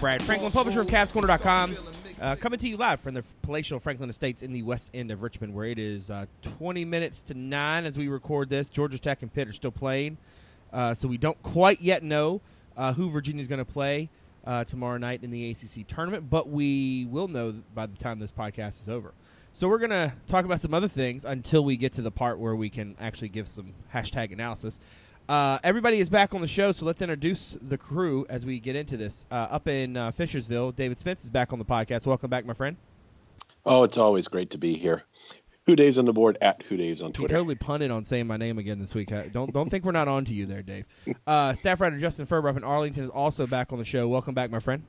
Brad Franklin, publisher of CavsCorner.com, uh, coming to you live from the palatial Franklin Estates in the west end of Richmond, where it is uh, 20 minutes to 9 as we record this. Georgia Tech and Pitt are still playing, uh, so we don't quite yet know uh, who Virginia is going to play uh, tomorrow night in the ACC tournament, but we will know by the time this podcast is over. So we're going to talk about some other things until we get to the part where we can actually give some hashtag analysis. Uh, everybody is back on the show, so let's introduce the crew as we get into this. Uh, up in uh, Fishersville, David Spence is back on the podcast. Welcome back, my friend. Oh, it's always great to be here. Who Dave's on the board at Who Dave's on Twitter. Totally punted on saying my name again this week. Don't don't think we're not on to you there, Dave. Uh, staff writer Justin Ferber up in Arlington is also back on the show. Welcome back, my friend.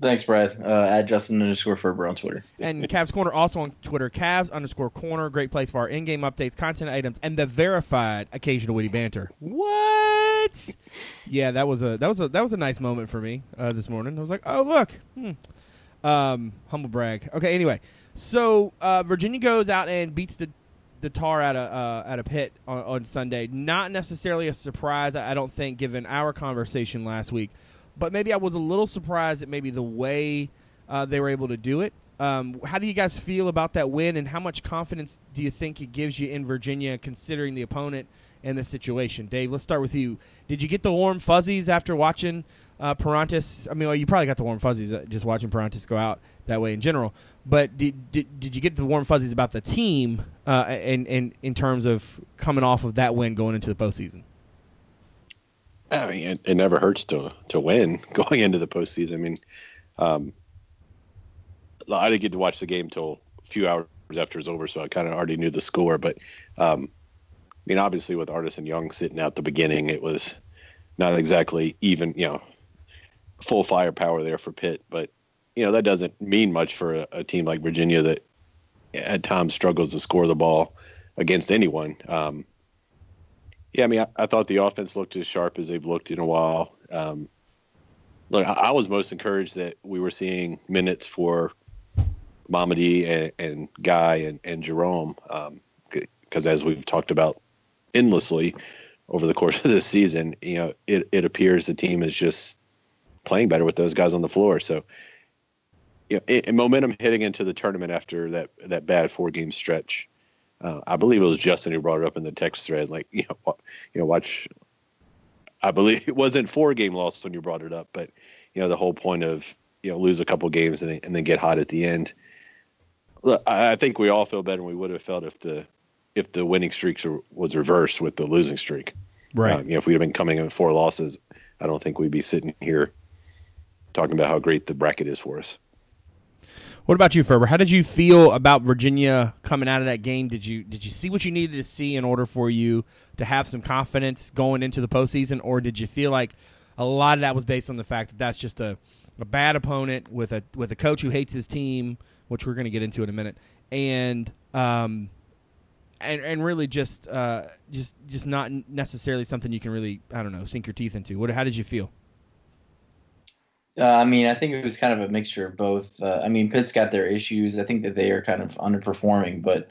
Thanks, Brad. Uh, at Justin underscore Ferber on Twitter. And Cavs Corner also on Twitter. Cavs underscore Corner. Great place for our in-game updates, content items, and the verified occasional witty banter. What? yeah, that was a that was a that was a nice moment for me uh, this morning. I was like, oh look, hmm. um, humble brag. Okay, anyway, so uh, Virginia goes out and beats the the tar at a uh, at a Pitt on, on Sunday. Not necessarily a surprise, I don't think, given our conversation last week but maybe I was a little surprised at maybe the way uh, they were able to do it. Um, how do you guys feel about that win, and how much confidence do you think it gives you in Virginia, considering the opponent and the situation? Dave, let's start with you. Did you get the warm fuzzies after watching uh, Perrantes? I mean, well, you probably got the warm fuzzies uh, just watching Perrantes go out that way in general. But did, did, did you get the warm fuzzies about the team, uh, and in terms of coming off of that win going into the postseason? I mean, it, it, never hurts to to win going into the postseason. I mean, um, I didn't get to watch the game till a few hours after it was over, so I kind of already knew the score. But um, I mean, obviously, with Artis Young sitting out the beginning, it was not exactly even, you know, full firepower there for Pitt. But you know, that doesn't mean much for a, a team like Virginia that at times struggles to score the ball against anyone. Um, yeah, I mean, I, I, thought the offense looked as sharp as they've looked in a while. Um, look, I, I, was most encouraged that we were seeing minutes for Mamadi and, and Guy and, and Jerome, because um, as we've talked about endlessly over the course of this season, you know, it, it appears the team is just playing better with those guys on the floor. So, you know, it, momentum hitting into the tournament after that that bad four game stretch uh, I believe it was Justin who brought it up in the text thread. Like, you know, you know, watch. I believe it wasn't four game loss when you brought it up, but you know, the whole point of you know lose a couple games and, and then get hot at the end. Look, I, I think we all feel better than we would have felt if the if the winning streak was reversed with the losing streak. Right. Um, you know, if we'd have been coming in with four losses, I don't think we'd be sitting here talking about how great the bracket is for us. What about you, Ferber? How did you feel about Virginia coming out of that game? Did you did you see what you needed to see in order for you to have some confidence going into the postseason, or did you feel like a lot of that was based on the fact that that's just a, a bad opponent with a with a coach who hates his team, which we're going to get into in a minute, and um, and and really just uh, just just not necessarily something you can really I don't know sink your teeth into. What how did you feel? Uh, I mean, I think it was kind of a mixture of both. Uh, I mean, Pitt's got their issues. I think that they are kind of underperforming, but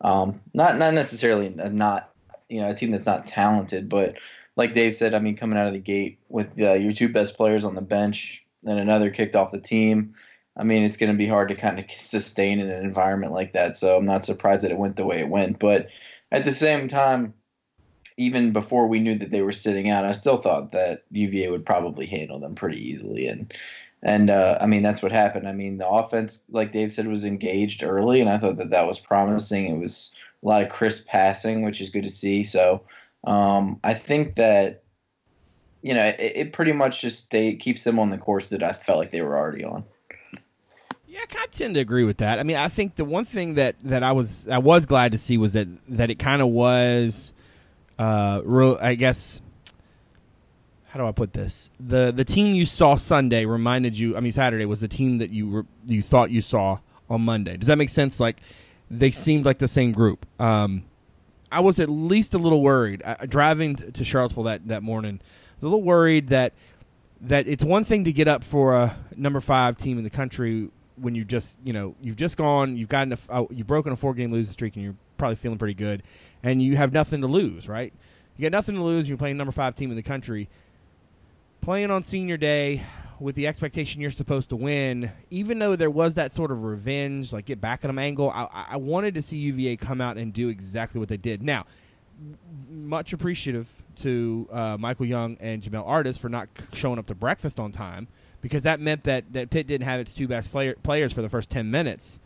um, not not necessarily not you know a team that's not talented. But like Dave said, I mean, coming out of the gate with uh, your two best players on the bench and another kicked off the team, I mean, it's going to be hard to kind of sustain in an environment like that. So I'm not surprised that it went the way it went. But at the same time, even before we knew that they were sitting out, I still thought that UVA would probably handle them pretty easily. And and uh, I mean that's what happened. I mean the offense, like Dave said, was engaged early, and I thought that that was promising. It was a lot of crisp passing, which is good to see. So um, I think that you know it, it pretty much just stay, keeps them on the course that I felt like they were already on. Yeah, I tend to agree with that. I mean, I think the one thing that, that I was I was glad to see was that that it kind of was uh, I guess how do I put this? The the team you saw Sunday reminded you. I mean, Saturday was the team that you you thought you saw on Monday. Does that make sense? Like they seemed like the same group. Um, I was at least a little worried driving to Charlottesville that that morning. I was a little worried that that it's one thing to get up for a number five team in the country when you just you know you've just gone you've gotten a, uh, you've broken a four game losing streak and you're probably feeling pretty good, and you have nothing to lose, right? You got nothing to lose. You're playing number five team in the country. Playing on senior day with the expectation you're supposed to win, even though there was that sort of revenge, like get back at them angle, I, I wanted to see UVA come out and do exactly what they did. Now, much appreciative to uh, Michael Young and Jamel Artis for not showing up to breakfast on time because that meant that, that Pitt didn't have its two best player, players for the first 10 minutes.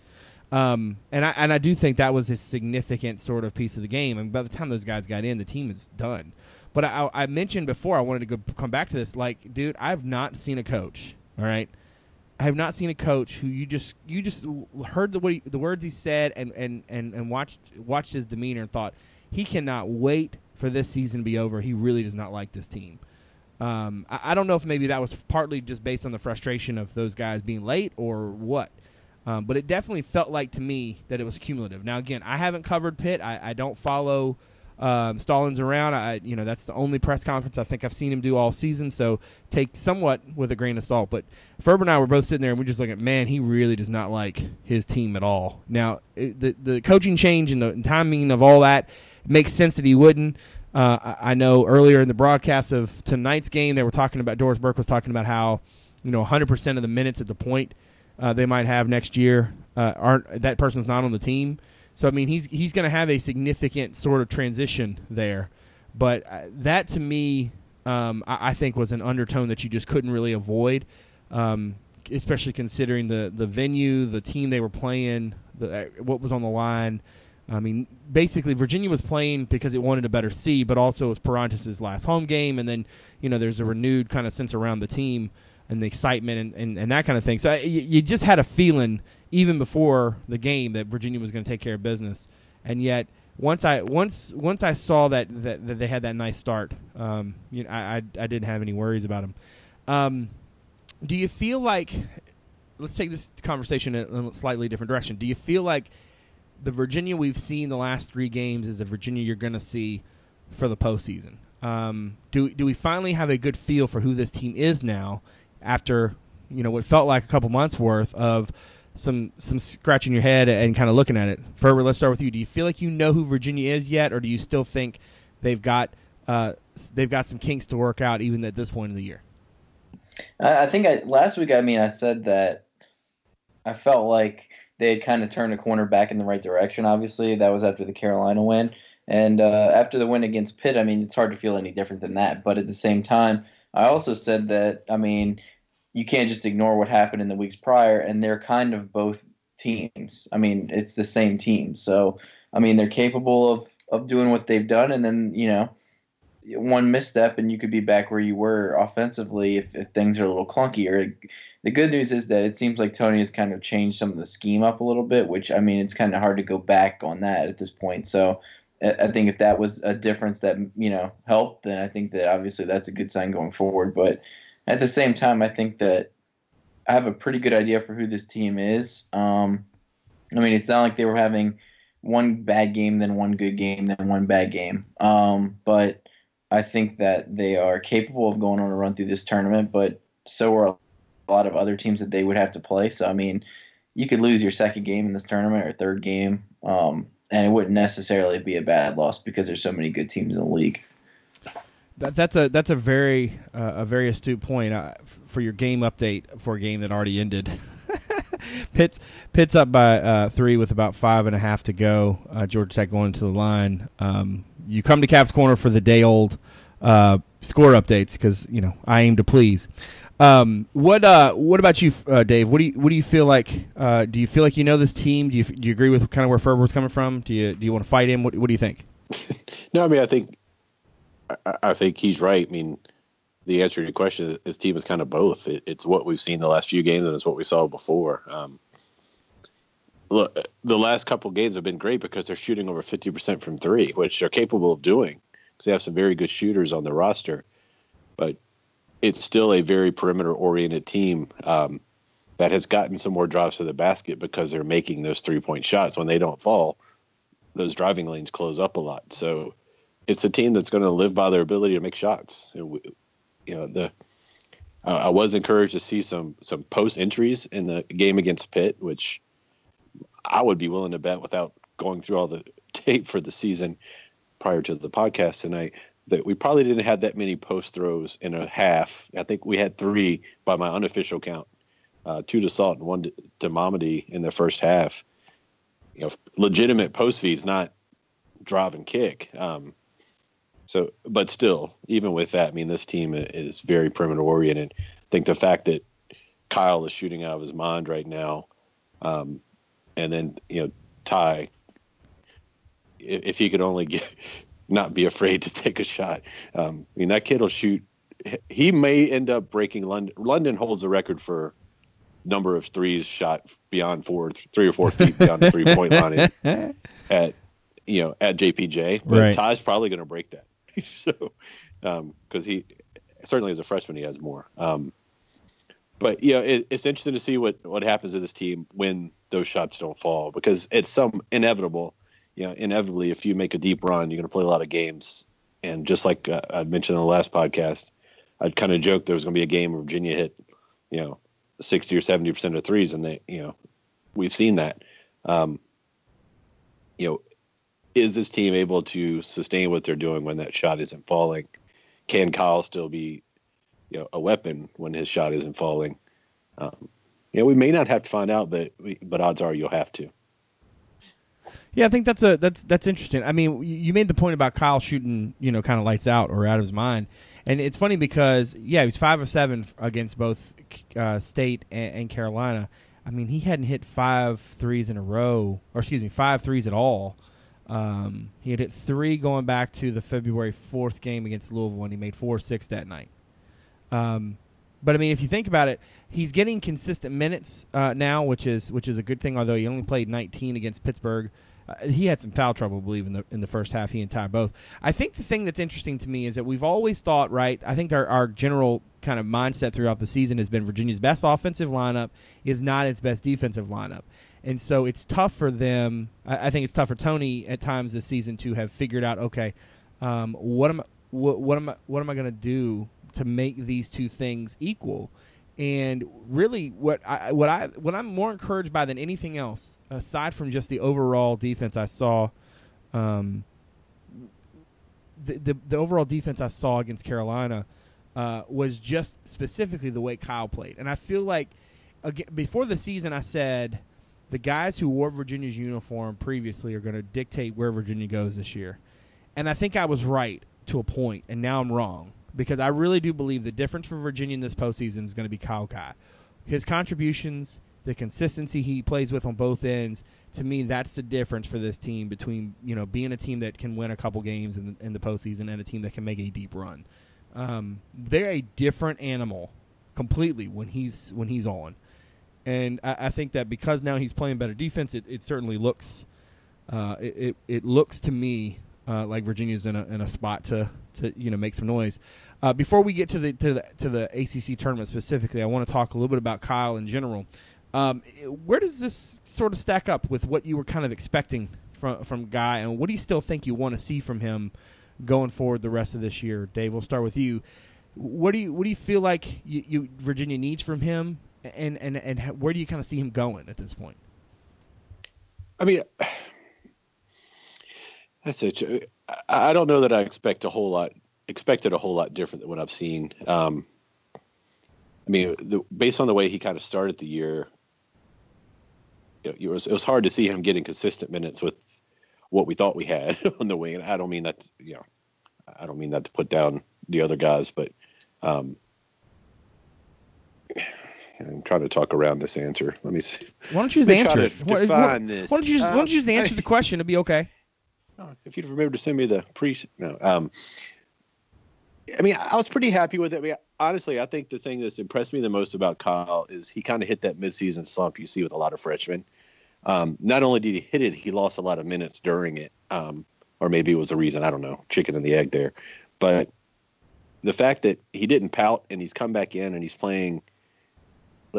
Um, and I and I do think that was a significant sort of piece of the game. And by the time those guys got in, the team is done. But I, I mentioned before I wanted to go, come back to this. Like, dude, I've not seen a coach. All right, I have not seen a coach who you just you just heard the he, the words he said and and and and watched watched his demeanor and thought he cannot wait for this season to be over. He really does not like this team. Um, I, I, don't know if maybe that was partly just based on the frustration of those guys being late or what. Um, but it definitely felt like to me that it was cumulative. Now, again, I haven't covered Pitt. I, I don't follow um, Stallings around. I, you know, that's the only press conference I think I've seen him do all season. So take somewhat with a grain of salt. But Ferber and I were both sitting there and we're just like, man, he really does not like his team at all. Now, it, the the coaching change and the timing of all that makes sense that he wouldn't. Uh, I, I know earlier in the broadcast of tonight's game, they were talking about Doris Burke was talking about how you know 100% of the minutes at the point uh, they might have next year uh, aren't that person's not on the team. So I mean, he's he's going to have a significant sort of transition there. But uh, that to me, um, I, I, think was an undertone that you just couldn't really avoid, um, especially considering the the venue, the team they were playing, the, uh, what was on the line. I mean, basically, Virginia was playing because it wanted a better seed, but also it was Perrantes' last home game, and then you know there's a renewed kind of sense around the team and the excitement and, and, and that kind of thing. So you, you just had a feeling even before the game that Virginia was going to take care of business, and yet once I once once I saw that that, that they had that nice start, um, you know, I, I, I didn't have any worries about them. Um, do you feel like? Let's take this conversation in a slightly different direction. Do you feel like the Virginia we've seen the last three games is the Virginia you're going to see for the postseason? Um, do do we finally have a good feel for who this team is now after you know what felt like a couple months worth of some some scratching your head and kind of looking at it. Ferber, let's start with you. Do you feel like you know who Virginia is yet, or do you still think they've got uh, they've got some kinks to work out even at this point of the year? I think I, last week. I mean, I said that I felt like they had kind of turned a corner back in the right direction. Obviously, that was after the Carolina win, and uh, after the win against Pitt. I mean, it's hard to feel any different than that. But at the same time, I also said that. I mean, you can't just ignore what happened in the weeks prior, and they're kind of both teams. I mean, it's the same team. So, I mean, they're capable of of doing what they've done, and then you know, one misstep and you could be back where you were offensively if, if things are a little clunkier. The good news is that it seems like Tony has kind of changed some of the scheme up a little bit, which I mean, it's kind of hard to go back on that at this point. So. I think if that was a difference that you know helped, then I think that obviously that's a good sign going forward. But at the same time, I think that I have a pretty good idea for who this team is. Um, I mean, it's not like they were having one bad game, then one good game, then one bad game. Um, but I think that they are capable of going on a run through this tournament, but so are a lot of other teams that they would have to play. So, I mean, you could lose your second game in this tournament or third game, um, and it wouldn't necessarily be a bad loss because there's so many good teams in the league. That, that's a that's a very uh, a very astute point uh, for your game update for a game that already ended. Pitt's Pitt's up by uh, three with about five and a half to go. Uh, Georgia Tech going to the line. Um, you come to Cavs Corner for the day old uh, score updates because you know I aim to please. Um, what uh, what about you, Dave? What do you what do you feel like? Do you feel like you know this team? Do you do you agree with kind of where Ferber was coming from? Do you do you want to fight him? What what do you think? no, I mean I think I, think he's right. I mean, the answer to your question, is his team is kind of both. It, it's what we've seen the last few games, and it's what we saw before. Um, look, the last couple games have been great because they're shooting over fifty percent from three, which they're capable of doing because they have some very good shooters on the roster. But it's still a very perimeter-oriented team um, that has gotten some more drives to the basket because they're making those three-point shots. When they don't fall, those driving lanes close up a lot. So it's a team that's going to live by their ability to make shots. you know, the I was encouraged to see some some post entries in the game against Pitt, which I would be willing to bet without going through all the tape for the season prior to the podcast tonight that we probably didn't have that many post throws in a half. I think we had three by my unofficial count, uh, two to Salt and one to, to in the first half. You know, legitimate post feeds, not drive and kick. Um, so, but still, even with that, I mean, this team is very perimeter oriented. I think the fact that Kyle is shooting out of his mind right now, um, and then you know Ty, if, he could only get not be afraid to take a shot. Um, I mean, that kid will shoot. He may end up breaking London. London holds the record for number of threes shot beyond four, three or four feet beyond the three point line at you know at JPJ. But right. Ty's probably going to break that. so because um, he certainly as a freshman he has more. Um, but yeah, it, it's interesting to see what what happens to this team when those shots don't fall because it's some inevitable you know, inevitably, if you make a deep run, you're going to play a lot of games. And just like uh, I mentioned in the last podcast, I'd kind of joked there was going to be a game where Virginia hit, you know, 60 or 70 percent of threes, and they, you know, we've seen that. Um, you know, is this team able to sustain what they're doing when that shot isn't falling? Can Kyle still be, you know, a weapon when his shot isn't falling? Um, you know, we may not have to find out, but but odds are you'll have to. Yeah, I think that's a that's that's interesting. I mean, you made the point about Kyle shooting, you know, kind of lights out or out of his mind, and it's funny because yeah, he was five of seven against both uh, State and, and, Carolina. I mean, he hadn't hit five threes in a row, or excuse me, five threes at all. Um, he had hit three going back to the February fourth game against Louisville, and he made four six that night. Um, but I mean, if you think about it, he's getting consistent minutes uh, now, which is which is a good thing. Although he only played 19 against Pittsburgh. Uh, he had some foul trouble, I believe, in the in the first half. He and Ty both. I think the thing that's interesting to me is that we've always thought, right? I think our, our general kind of mindset throughout the season has been Virginia's best offensive lineup is not its best defensive lineup, and so it's tough for them. I, I think it's tough for Tony at times this season to have figured out, okay, um, what am what, what am I what am I going to do to make these two things equal? And really, what I what I what I'm more encouraged by than anything else, aside from just the overall defense I saw, um, the, the, the overall defense I saw against Carolina uh, was just specifically the way Kyle played. And I feel like again, before the season, I said the guys who wore Virginia's uniform previously are going to dictate where Virginia goes this year. And I think I was right to a point, and now I'm wrong because I really do believe the difference for Virginia in this postseason is going to be Kyle Guy. His contributions, the consistency he plays with on both ends, to me, that's the difference for this team between you know being a team that can win a couple games in the, in the postseason and a team that can make a deep run. Um, they're a different animal completely when he's when he's on, and I, I think that because now he's playing better defense, it, it certainly looks uh, it, it, it looks to me uh, like Virginia's in a in a spot to to you know make some noise. Uh, before we get to the to the to the ACC tournament specifically, I want to talk a little bit about Kyle in general. Um, where does this sort of stack up with what you were kind of expecting from from Guy, and what do you still think you want to see from him going forward the rest of this year? Dave, we'll start with you. What do you what do you feel like you, you Virginia needs from him, and and and where do you kind of see him going at this point? I mean, that's it. I don't know that I expect a whole lot expected a whole lot different than what I've seen. Um, I mean, the, based on the way he kind of started the year, it, it, was it was hard to see him getting consistent minutes with what we thought we had on the wing. And I don't mean that, you know, I don't mean that to put down the other guys, but um, I'm trying to talk around this answer. Let me see. Why don't you just answer it? Why, why, why, don't you just, um, why don't you just answer I, the question? It'll be okay. If you'd remember to send me the pre, no. Um, I mean, I was pretty happy with it. I mean, honestly, I think the thing that's impressed me the most about Kyle is he kind of hit that midseason slump you see with a lot of freshmen. Um, not only did he hit it, he lost a lot of minutes during it, um, or maybe it was the reason. I don't know, chicken and the egg there. But the fact that he didn't pout and he's come back in and he's playing,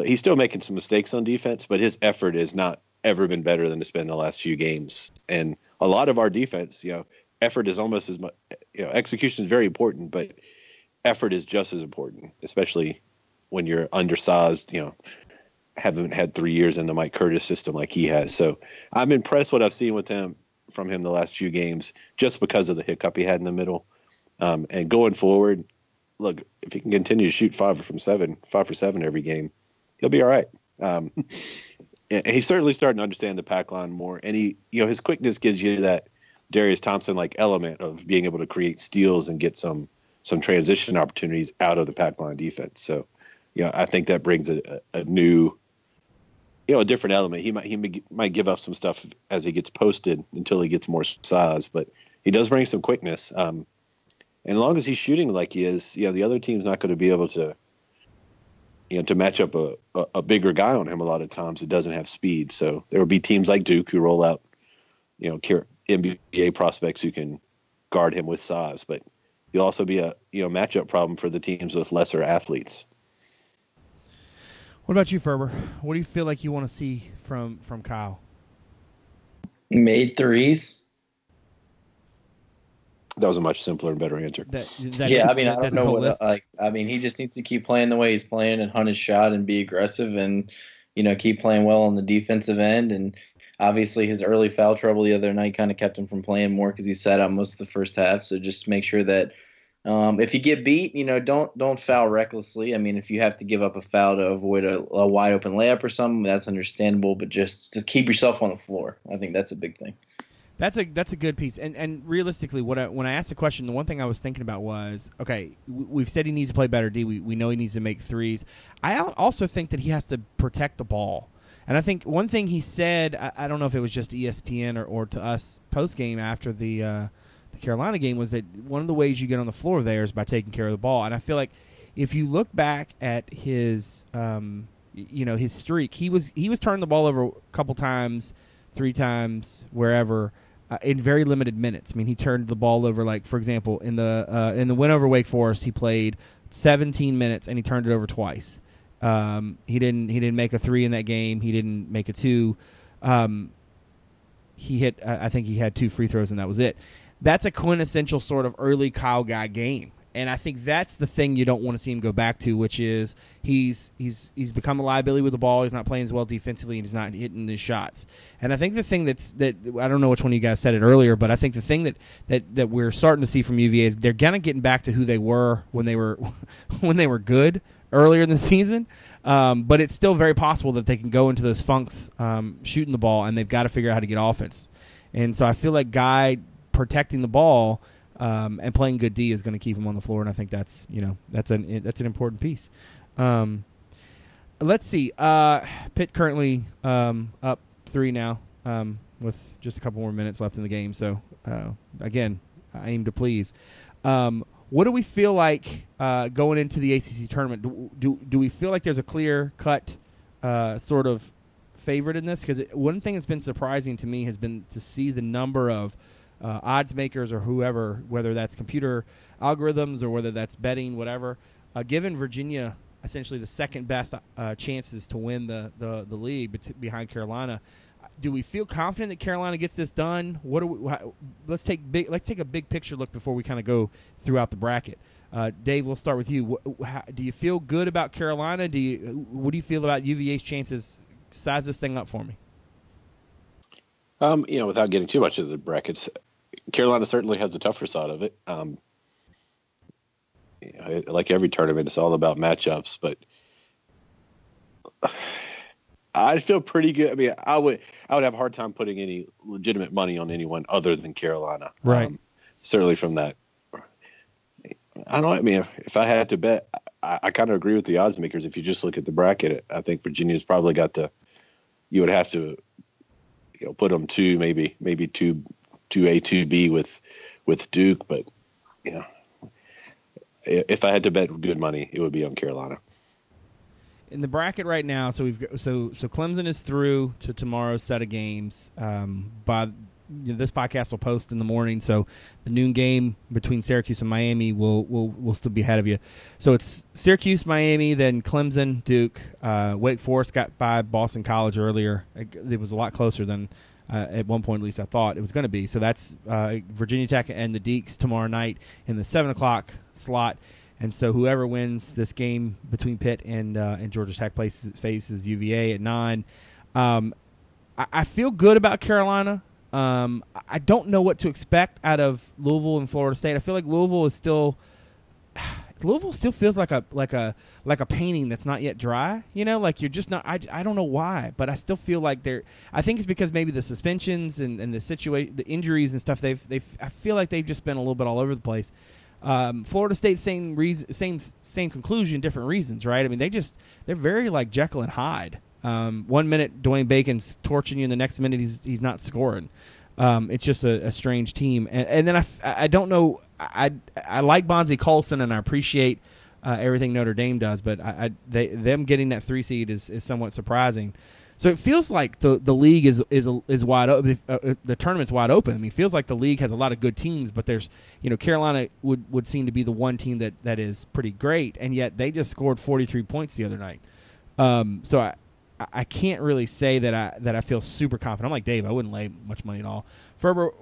he's still making some mistakes on defense, but his effort has not ever been better than it's been the last few games. And a lot of our defense, you know, effort is almost as much. You know, execution is very important, but effort is just as important, especially when you're undersized. You know, haven't had three years in the Mike Curtis system like he has. So I'm impressed what I've seen with him. from him the last few games just because of the hiccup he had in the middle. Um, and going forward, look, if he can continue to shoot five from seven, five for seven every game, he'll be all right. Um, and he's certainly starting to understand the pack line more. And he, you know, his quickness gives you that Darius Thompson like element of being able to create steals and get some some transition opportunities out of the pack line defense. So, you know, I think that brings a, a new, you know, a different element. He might he might give up some stuff as he gets posted until he gets more size, but he does bring some quickness. Um, and as long as he's shooting like he is, you know, the other team's not going to be able to, you know, to match up a, a, a bigger guy on him a lot of times. It doesn't have speed. So there will be teams like Duke who roll out, you know, NBA prospects who can guard him with size, but you'll also be a you know matchup problem for the teams with lesser athletes. What about you, Ferber? What do you feel like you want to see from from Kyle? Made threes that was a much simpler and better answer. That, that, yeah, I mean, I don't know what list. like. I mean, he just needs to keep playing the way he's playing and hunt his shot and be aggressive and you know keep playing well on the defensive end. And obviously, his early foul trouble the other night kind of kept him from playing more because he sat out most of the first half. So just make sure that um, if you get beat, you know, don't don't foul recklessly. I mean, if you have to give up a foul to avoid a, a wide open layup or something, that's understandable. But just to keep yourself on the floor, I think that's a big thing. That's a that's a good piece. And and realistically, what I, when I asked the question, the one thing I was thinking about was, okay, we've said he needs to play better D. We we know he needs to make threes. I also think that he has to protect the ball. And I think one thing he said, I, I don't know if it was just ESPN or, or to us post game after the uh, the Carolina game, was that one of the ways you get on the floor there is by taking care of the ball. And I feel like if you look back at his, um, you know, his streak, he was he was turning the ball over a couple times, three times, wherever uh, in very limited minutes. I mean, he turned the ball over. Like for example, in the uh, in the win over Wake Forest, he played 17 minutes and he turned it over twice. Um, he didn't he didn't make a three in that game. He didn't make a two. Um, he hit. I think he had two free throws and that was it. That's a quintessential sort of early Kyle guy game. And I think that's the thing you don't want to see him go back to, which is he's he's he's become a liability with the ball. He's not playing as well defensively, and he's not hitting his shots. And I think the thing that's that I don't know which one of you guys said it earlier, but I think the thing that that, that we're starting to see from UVA is they're kind of getting back to who they were when they were when they were good earlier in the season. Um, but it's still very possible that they can go into those funks um, shooting the ball, and they've got to figure out how to get offense. And so I feel like Guy protecting the ball um, and playing good D is going to keep him on the floor, and I think that's you know that's an that's an important piece. Um, let's see. Uh, Pitt currently um, up three now um, with just a couple more minutes left in the game. So uh, again, I aim to please. Um, what do we feel like uh, going into the ACC tournament? Do, do, do we feel like there's a clear cut uh, sort of favorite in this? Because one thing that's been surprising to me has been to see the number of uh, odds makers or whoever, whether that's computer algorithms or whether that's betting, whatever, uh, given Virginia essentially the second best uh, chances to win the the, the league behind Carolina. Do we feel confident that Carolina gets this done? What do we, let's take big let's take a big picture look before we kind of go throughout the bracket. Uh, Dave, we'll start with you. Do you feel good about Carolina? Do you what do you feel about UVA's chances? Size this thing up for me. Um, you know, without getting too much of the brackets, Carolina certainly has the tougher side of it. Um, you know, like every tournament, it's all about matchups. But I feel pretty good. I mean, I would I would have a hard time putting any legitimate money on anyone other than Carolina. Right. Um, certainly from that. I don't. know. I mean, if I had to bet, I, I kind of agree with the odds makers. If you just look at the bracket, I think Virginia's probably got the. You would have to, you know, put them two, maybe maybe two two A two B with with Duke, but you know, if I had to bet good money, it would be on Carolina. In the bracket right now, so we've got, so so Clemson is through to tomorrow's set of games. Um, by you know, this podcast will post in the morning, so the noon game between Syracuse and Miami will will will still be ahead of you. So it's Syracuse, Miami, then Clemson, Duke, uh, Wake Forest got by Boston College earlier. It was a lot closer than uh, at one point, at least I thought it was going to be. So that's uh, Virginia Tech and the Deeks tomorrow night in the seven o'clock slot. And so whoever wins this game between Pitt and uh, and Georgia Tech places, faces UVA at nine. Um, I, I, feel good about Carolina. Um, I don't know what to expect out of Louisville and Florida State. I feel like Louisville is still Louisville still feels like a like a like a painting that's not yet dry. You know, like you're just not. I, I don't know why, but I still feel like they're. I think it's because maybe the suspensions and, and the situation, the injuries and stuff. They've they've. I feel like they've just been a little bit all over the place. Um, Florida State, same reason, same same conclusion, different reasons, right? I mean, they just they're very like Jekyll and Hyde. Um, one minute Dwayne Bacon's torching you, and the next minute he's he's not scoring. Um, it's just a, a, strange team, and, and then I, I don't know. I I like Bonzie Colson, and I appreciate uh, everything Notre Dame does, but I, I, they them getting that three seed is, is somewhat surprising. So it feels like the the league is is is wide open. Uh, uh, the tournament's wide open. I mean, it feels like the league has a lot of good teams, but there's you know Carolina would would seem to be the one team that that is pretty great, and yet they just scored 43 points the other night. Um, so I I can't really say that I that I feel super confident. I'm like Dave. I wouldn't lay much money at all. Ferber,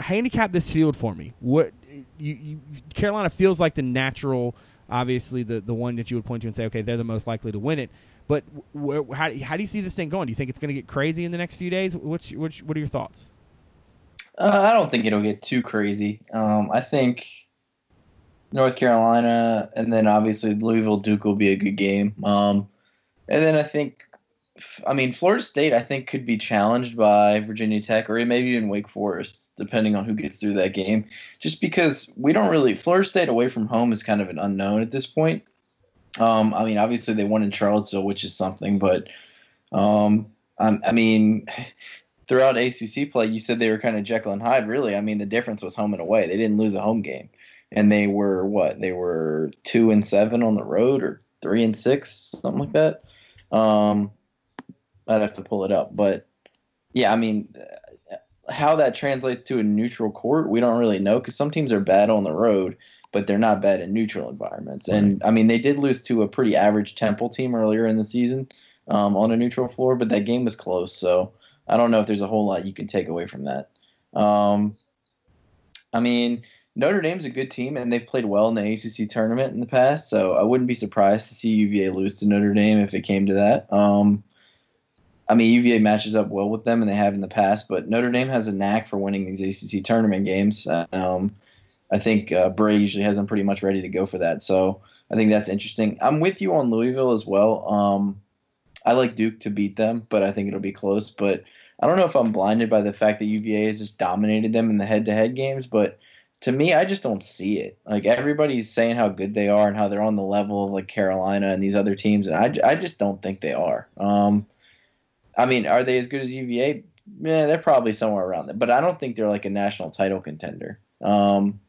handicap this field for me. What you, you, Carolina feels like the natural, obviously the the one that you would point to and say, okay, they're the most likely to win it. But wh- how, how do you see this thing going? Do you think it's going to get crazy in the next few days? Which which what are your thoughts? Uh, I don't think it'll get too crazy. Um, I think North Carolina and then obviously Louisville Duke will be a good game. Um, and then I think I mean, Florida State, I think, could be challenged by Virginia Tech or maybe even Wake Forest, depending on who gets through that game. Just because we don't really, Florida State away from home is kind of an unknown at this point. Um, I mean, obviously they won in Charlottesville, which is something, but um, I, I mean, throughout ACC play, you said they were kind of Jekyll and Hyde. Really, I mean, the difference was home and away. They didn't lose a home game, and they were what? They were two and seven on the road, or three and six, something like that. Um, I'd have to pull it up, but yeah, I mean, how that translates to a neutral court, we don't really know because some teams are bad on the road, but they're not bad in neutral environments. And I mean, they did lose to a pretty average Temple team earlier in the season um, on a neutral floor, but that game was close. So I don't know if there's a whole lot you can take away from that. Um, I mean, Notre Dame's a good team, and they've played well in the ACC tournament in the past. So I wouldn't be surprised to see UVA lose to Notre Dame if it came to that. Um, I mean, UVA matches up well with them, and they have in the past. But Notre Dame has a knack for winning these ACC tournament games. Um, I think uh, Brey usually has them pretty much ready to go for that. So I think that's interesting. I'm with you on Louisville as well. Um, I like Duke to beat them, but I think it'll be close. But I don't know if I'm blinded by the fact that UVA has just dominated them in the head-to-head games, but to me, I just don't see it. Like everybody's saying how good they are and how they're on the level of like Carolina and these other teams, and I, I just don't think they are. Um, I mean, are they as good as UVA? Yeah, they're probably somewhere around there, but I don't think they're like a national title contender. Um,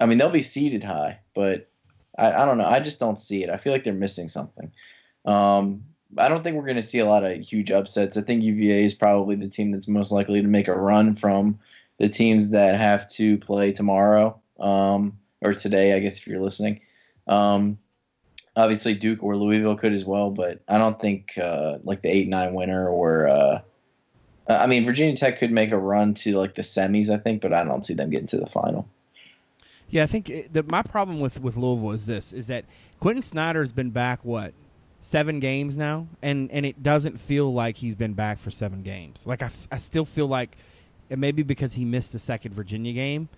I mean, they'll be seeded high, but I, I, don't know. I just don't see it. I feel like they're missing something. Um, I don't think we're going to see a lot of huge upsets. I think UVA is probably the team that's most likely to make a run from the teams that have to play tomorrow um, or today, I guess, if you're listening. Um, obviously Duke or Louisville could as well, but I don't think uh, like the eight nine winner or uh, I mean Virginia Tech could make a run to like the semis, I think, but I don't see them getting to the final. Yeah, I think it, the, my problem with with Louisville is this: is that Quentin Snider's been back what seven games now, and and it doesn't feel like he's been back for seven games. Like I, I still feel like, it may be because he missed the second Virginia game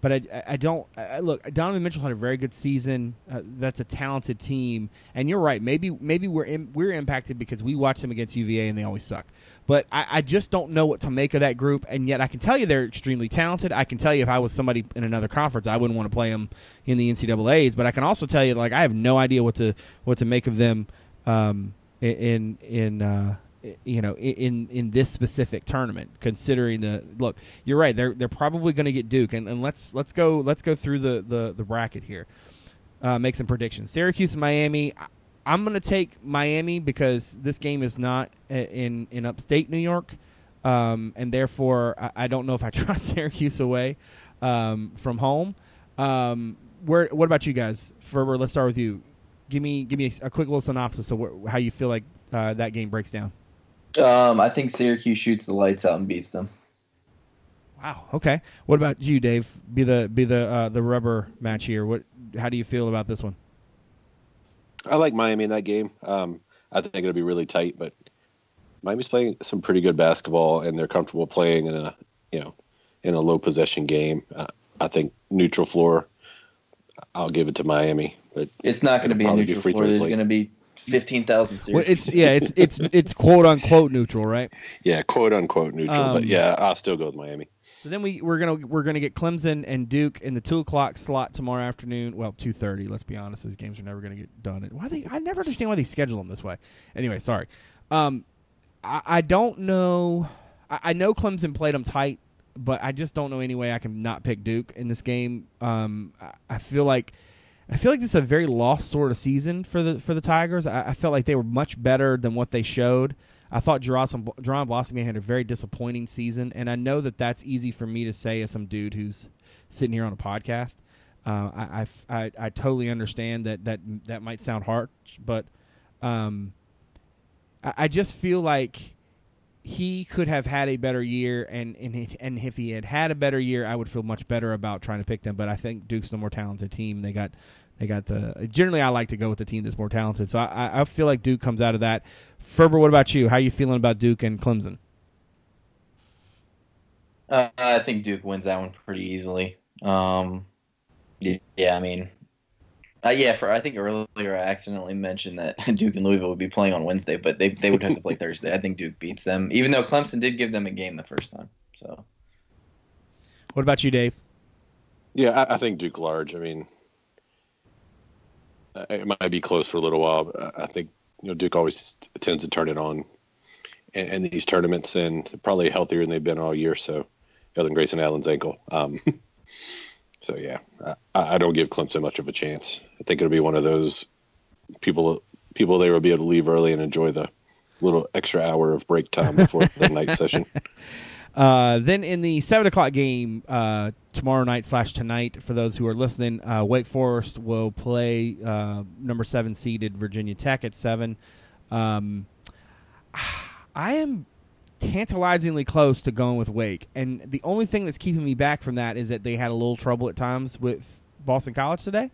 but I, I don't I, look. Donovan Mitchell had a very good season. Uh, that's a talented team, and you're right. Maybe maybe we're in, we're impacted because we watch them against UVA and they always suck. But I, I, just don't know what to make of that group, and yet I can tell you they're extremely talented. I can tell you if I was somebody in another conference, I wouldn't want to play them in the NCAA's. But I can also tell you like I have no idea what to what to make of them um, in in. Uh, you know in in this specific tournament considering the look you're right they're they're probably going to get duke and, and let's let's go let's go through the the, the bracket here uh, make some predictions. Syracuse and miami I, am going to take miami because this game is not in in upstate new york um, and therefore I, I, don't know if i trust syracuse away um, from home. Um, where what about you guys? Ferber, let's start with you. Give me give me a, a quick little synopsis of wh- how you feel like uh, that game breaks down um, I think Syracuse shoots the lights out and beats them. Wow. Okay. What about you, Dave? Be the be the uh, the rubber match here. What? How do you feel about this one? I like Miami in that game. Um, I think it'll be really tight, but Miami's playing some pretty good basketball, and they're comfortable playing in a you know, in a low possession game. Uh, I think neutral floor. I'll give it to Miami, but It's not going to be a Probably be neutral free floor. throws There's going to be fifteen thousand Well, series. it's yeah, it's it's it's quote unquote neutral, right? yeah, quote unquote neutral. Um, but yeah, I'll still go with Miami. So then we we're gonna we're gonna get Clemson and Duke in the two o'clock slot tomorrow afternoon. Well, two thirty. Let's be honest, those games are never gonna get done. Why they? I never understand why they schedule them this way. Anyway, sorry. Um, I, I don't know. I, I know Clemson played them tight, but I just don't know any way I can not pick Duke in this game. Um, I, I feel like. I feel like this is a very lost sort of season for the for the Tigers. I, I felt like they were much better than what they showed. I thought Jaron Blossomgame had a very disappointing season, and I know that that's easy for me to say as some dude who's sitting here on a podcast. Uh, I, I, I, totally understand that that that might sound harsh, but um, I, I just feel like he could have had a better year, and and he- and if he had had a better year, I would feel much better about trying to pick them. But I think Duke's the more talented team. They got they got the generally I like to go with the team that's more talented. So I, I- I feel like Duke comes out of that. Ferber, what about you? How are you feeling about Duke and Clemson? Uh, I think Duke wins that one pretty easily. Um, yeah, yeah, I mean, uh, yeah. For I think earlier I accidentally mentioned that Duke and Louisville would be playing on Wednesday, but they they would have to play Thursday. I think Duke beats them, even though Clemson did give them a game the first time. So What about you, Dave? Yeah, I, I think Duke large. I mean, it might be close for a little while. I think you know Duke always tends to turn it on in, in these tournaments, and they're probably healthier than they've been all year. So, other than Grayson Allen's ankle. Um, so yeah, I, I don't give Clemson much of a chance. I think it'll be one of those people people there will be able to leave early and enjoy the little extra hour of break time before the night session. Uh, then in the seven o'clock game uh, tomorrow night slash tonight, for those who are listening, uh, Wake Forest will play uh, number seven seeded Virginia Tech at seven. Um, I am tantalizingly close to going with Wake, and the only thing that's keeping me back from that is that they had a little trouble at times with Boston College today.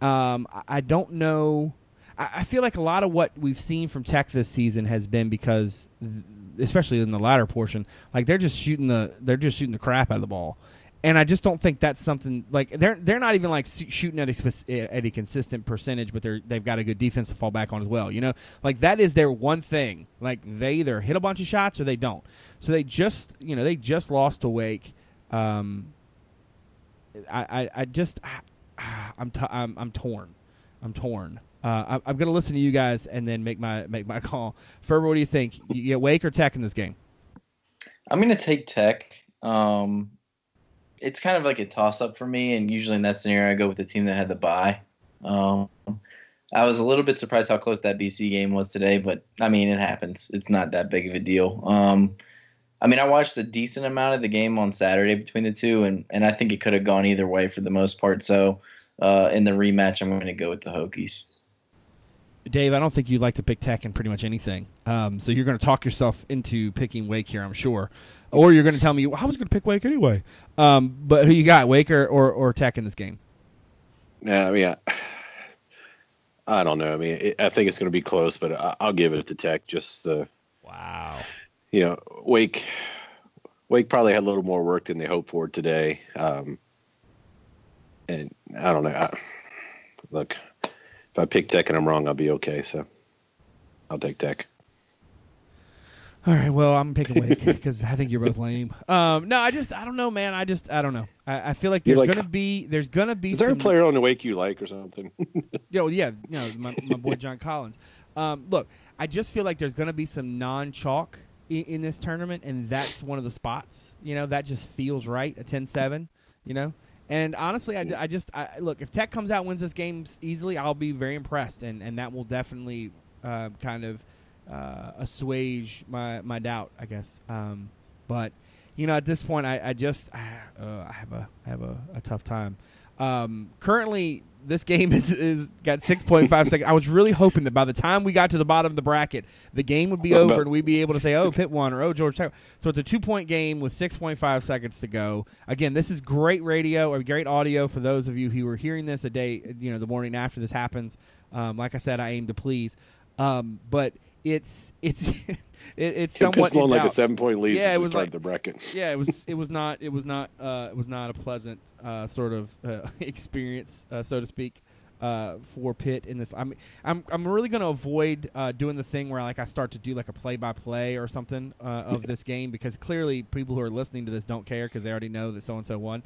Um, I- don't know. I feel like a lot of what we've seen from Tech this season has been because, especially in the latter portion, like they're just shooting the they're just shooting the crap out of the ball, and I just don't think that's something like they're they're not even like shooting at a at a consistent percentage, but they're they've got a good defense to fall back on as well. You know, like that is their one thing. Like they either hit a bunch of shots or they don't. So they just you know they just lost to Wake. Um, I, I, I just I, I'm, t- I'm I'm torn. I'm torn. Uh, I, I'm going to listen to you guys and then make my make my call. Ferber, what do you think? You get Wake or Tech in this game? I'm gonna take Tech. Um, it's kind of like a toss up for me, and usually in that scenario, I go with the team that had the bye. Um, I was a little bit surprised how close that BC game was today, but I mean, it happens. It's not that big of a deal. Um, I mean, I watched a decent amount of the game on Saturday between the two, and, and I think it could have gone either way for the most part. So uh, in the rematch, I'm going to go with the Hokies. Dave, I don't think you'd like to pick Tech in pretty much anything. Um, so you're going to talk yourself into picking Wake here, I'm sure. Or you're going to tell me, well, I was going to pick Wake anyway. Um, but who you got, Wake or, or, or Tech in this game? Yeah, I mean, I, I don't know. I mean, it, I think it's going to be close, but I, I'll give it to Tech. Just the, Wow. you know, Wake, Wake probably had a little more work than they hoped for today. Um, and I don't know. I, look, if I pick Tech and I'm wrong, I'll be okay. So I'll take Tech. All right, well, I'm picking Wake because I think you're both lame. Um, no, I just, I don't know, man. I just, I don't know. I, I feel like there's like- gonna be, there's gonna be. Is there a player on the Wake you like or something? Yo, yeah, you know, my, my boy John Collins. Um, look, I just feel like there's going to be some non-chalk in, in this tournament, and that's one of the spots. You know, that just feels right. A 10-7, You know, and honestly, I, I just I, look if Tech comes out wins this game easily, I'll be very impressed, and and that will definitely uh, kind of uh, assuage my my doubt, I guess. Um, but you know, at this point, I, I just uh, I have a I have a, a tough time. Um, currently, this game is, is got 6.5 seconds. I was really hoping that by the time we got to the bottom of the bracket, the game would be over and we'd be able to say, "Oh, Pitt won," or "Oh, Georgia Tech." So it's a two-point game with 6.5 seconds to go. Again, this is great radio or great audio for those of you who are hearing this a day, you know, the morning after this happens. Um, like I said, I aim to please. Um, but it's it's it, it's It somewhat pitched one in like a seven point lead. Yeah, it was like- the bracket. yeah, it was it was not it was not uh, it was not a pleasant uh, sort of uh, experience, uh, so to speak, uh, for Pitt in this. I'm I'm I'm really going to avoid uh, doing the thing where like I start to do like a play by play or something uh, of this game because clearly people who are listening to this don't care because they already know that so and so won.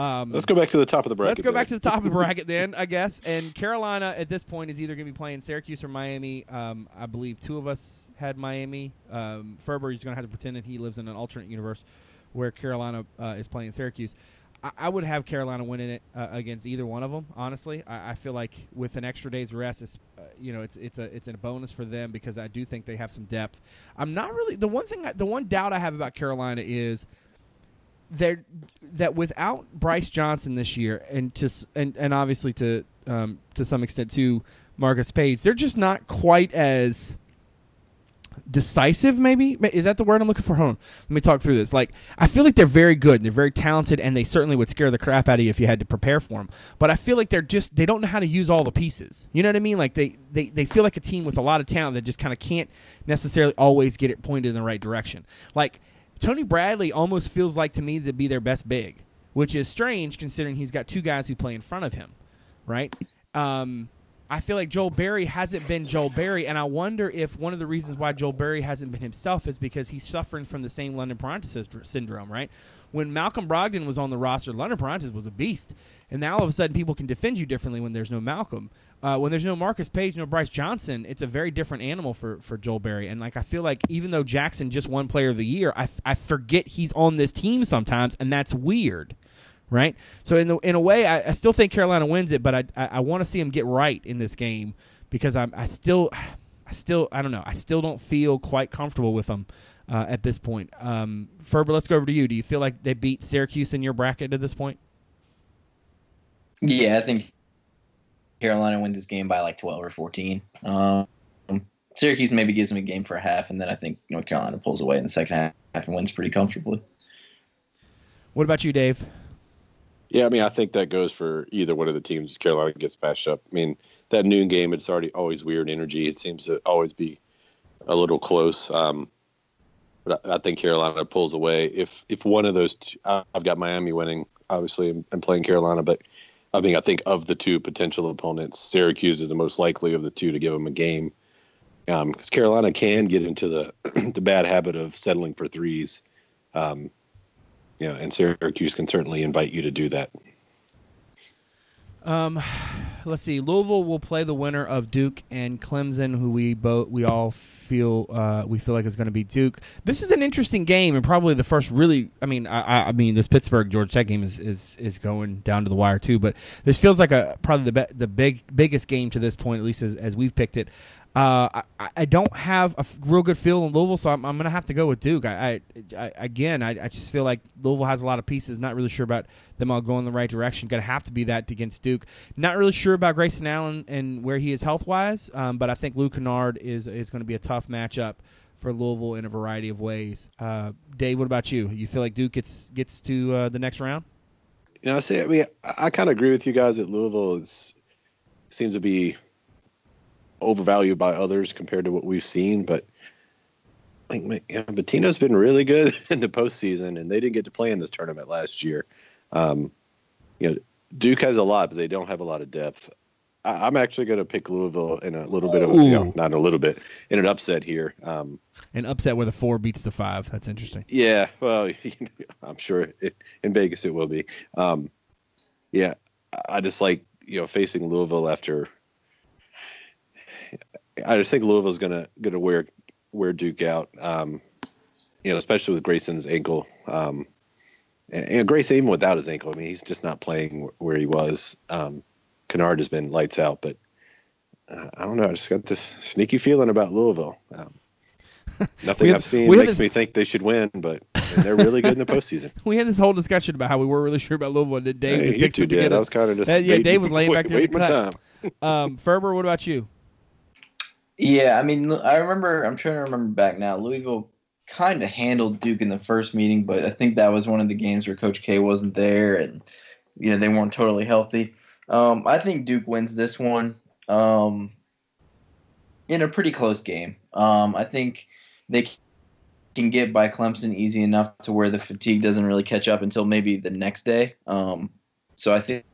Um, Let's go back to the top of the bracket. Let's go back to the top of the bracket then, I guess. And Carolina at this point is either going to be playing Syracuse or Miami. Um, I believe two of us had Miami. Um, Ferber is going to have to pretend that he lives in an alternate universe where Carolina uh, is playing Syracuse. I, I would have Carolina winning it uh, against either one of them. Honestly, I, I feel like with an extra day's rest, it's, uh, you know, it's it's a it's a bonus for them because I do think they have some depth. I'm not really the one thing. I, the one doubt I have about Carolina is they're that without Brice Johnson this year, and to and and obviously to um, to some extent to Marcus Paige, they're just not quite as decisive. Maybe is that the word I'm looking for? Hold on, let me talk through this. Like I feel like they're very good, they're very talented, and they certainly would scare the crap out of you if you had to prepare for them. But I feel like they're just they don't know how to use all the pieces. You know what I mean? Like they they they feel like a team with a lot of talent that just kind of can't necessarily always get it pointed in the right direction. Like Tony Bradley almost feels like to me to be their best big, which is strange considering he's got two guys who play in front of him, right? Um, I feel like Joel Berry hasn't been Joel Berry, and I wonder if one of the reasons why Joel Berry hasn't been himself is because he's suffering from the same London Perrantes sys- syndrome, right? When Malcolm Brogdon was on the roster, London Perrantes was a beast, and now all of a sudden people can defend you differently when there's no Malcolm. Uh, when there's no Marcus Paige, no Brice Johnson, it's a very different animal for, for Joel Berry. And like I feel like even though Jackson just won Player of the Year, I, f- I forget he's on this team sometimes, and that's weird right? So in the in a way, I, I still think Carolina wins it, but I I, I want to see them get right in this game because I'm I still I still I don't know I still don't feel quite comfortable with them uh, at this point. Um, Ferber, let's go over to you. Do you feel like they beat Syracuse in your bracket at this point? Yeah, I think Carolina wins this game by like 12 or 14. Um, Syracuse maybe gives them a game for a half, and then I think North Carolina pulls away in the second half and wins pretty comfortably. What about you, Dave? Yeah, I mean, I think that goes for either one of the teams. Carolina gets patched up. I mean, that noon game, it's already always weird energy. It seems to always be a little close. Um, but I, I think Carolina pulls away. If if one of those, two, I- I've got Miami winning. Obviously, I'm, I'm playing Carolina, but I mean, I think of the two potential opponents, Syracuse is the most likely of the two to give them a game. Because Carolina can get into the the bad habit of settling for threes. Um, you know, and Syracuse can certainly invite you to do that. Um, let's see. Louisville will play the winner of Duke and Clemson, who we both we all feel uh, we feel like is going to be Duke. This is an interesting game and probably the first really. I mean, I, I- mean, this Pittsburgh Georgia Tech game is, is is going down to the wire too. But this feels like a probably the be- the big biggest game to this point, at least as, as we've picked it. Uh, I, I don't have a real good feel in Louisville, so I'm, I'm going to have to go with Duke. I, I, I again, I, I just feel like Louisville has a lot of pieces. Not really sure about them all going in the right direction. Going to have to be that against Duke. Not really sure about Grayson Allen and where he is health wise, um, but I think Luke Kennard is is going to be a tough matchup for Louisville in a variety of ways. Uh, Dave, what about you? You feel like Duke gets gets to uh, the next round? You know, I say, I mean, I, I kind of agree with you guys that Louisville is seems to be overvalued by others compared to what we've seen, but like, yeah, Pitino's been really good in the postseason, and they didn't get to play in this tournament last year. Um, you know, Duke has a lot, but they don't have a lot of depth. I, I'm actually going to pick Louisville in a little bit of, you know, not a little bit, in an upset here. Um, An upset where the four beats the five. That's interesting. yeah, well, I'm sure it, in Vegas it will be. Um, yeah, I just like you know facing Louisville after. I just think Louisville's gonna gonna wear wear Duke out. Um, you know, especially with Grayson's ankle. Um, and, and Grayson even without his ankle, I mean, he's just not playing where he was. Um, Kennard has been lights out, but uh, I don't know. I just got this sneaky feeling about Louisville. Um, nothing I've seen makes this- me think they should win, but they're really good in the postseason. We had this whole discussion about how we weren't really sure about Louisville. and Did Dave Hey, you two did. I was kind of just yeah, Dave was laying back there to my time. Um, Ferber, what about you? Yeah, I mean, I remember. I'm trying to remember back now. Louisville kind of handled Duke in the first meeting, but I think that was one of the games where Coach K wasn't there, and you know they weren't totally healthy. Um, I think Duke wins this one. Um, in a pretty close game. Um, I think they can get by Clemson easy enough to where the fatigue doesn't really catch up until maybe the next day. Um, so I think,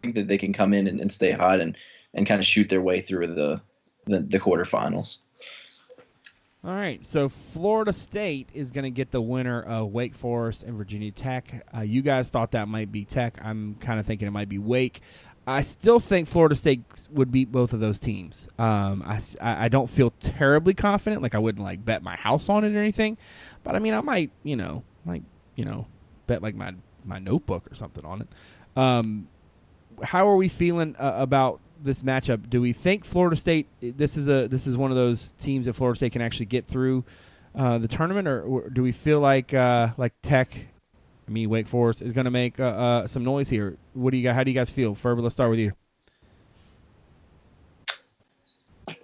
think that they can come in and, and stay hot and, and kind of shoot their way through the, the, the quarterfinals. All right, so Florida State is going to get the winner of Wake Forest and Virginia Tech. Uh, you guys thought that might be Tech. I'm kind of thinking it might be Wake. I still think Florida State would beat both of those teams. Um, I, I don't feel terribly confident. Like I wouldn't like bet my house on it or anything, but I mean I might you know like you know bet like my my notebook or something on it. Um, how are we feeling uh, about this matchup? Do we think Florida State this is a this is one of those teams that Florida State can actually get through uh, the tournament, or, or, do we feel like uh, like Tech I mean, Wake Forest is going to make uh, uh, some noise here. What do you got? How do you guys feel? Ferber, let's start with you.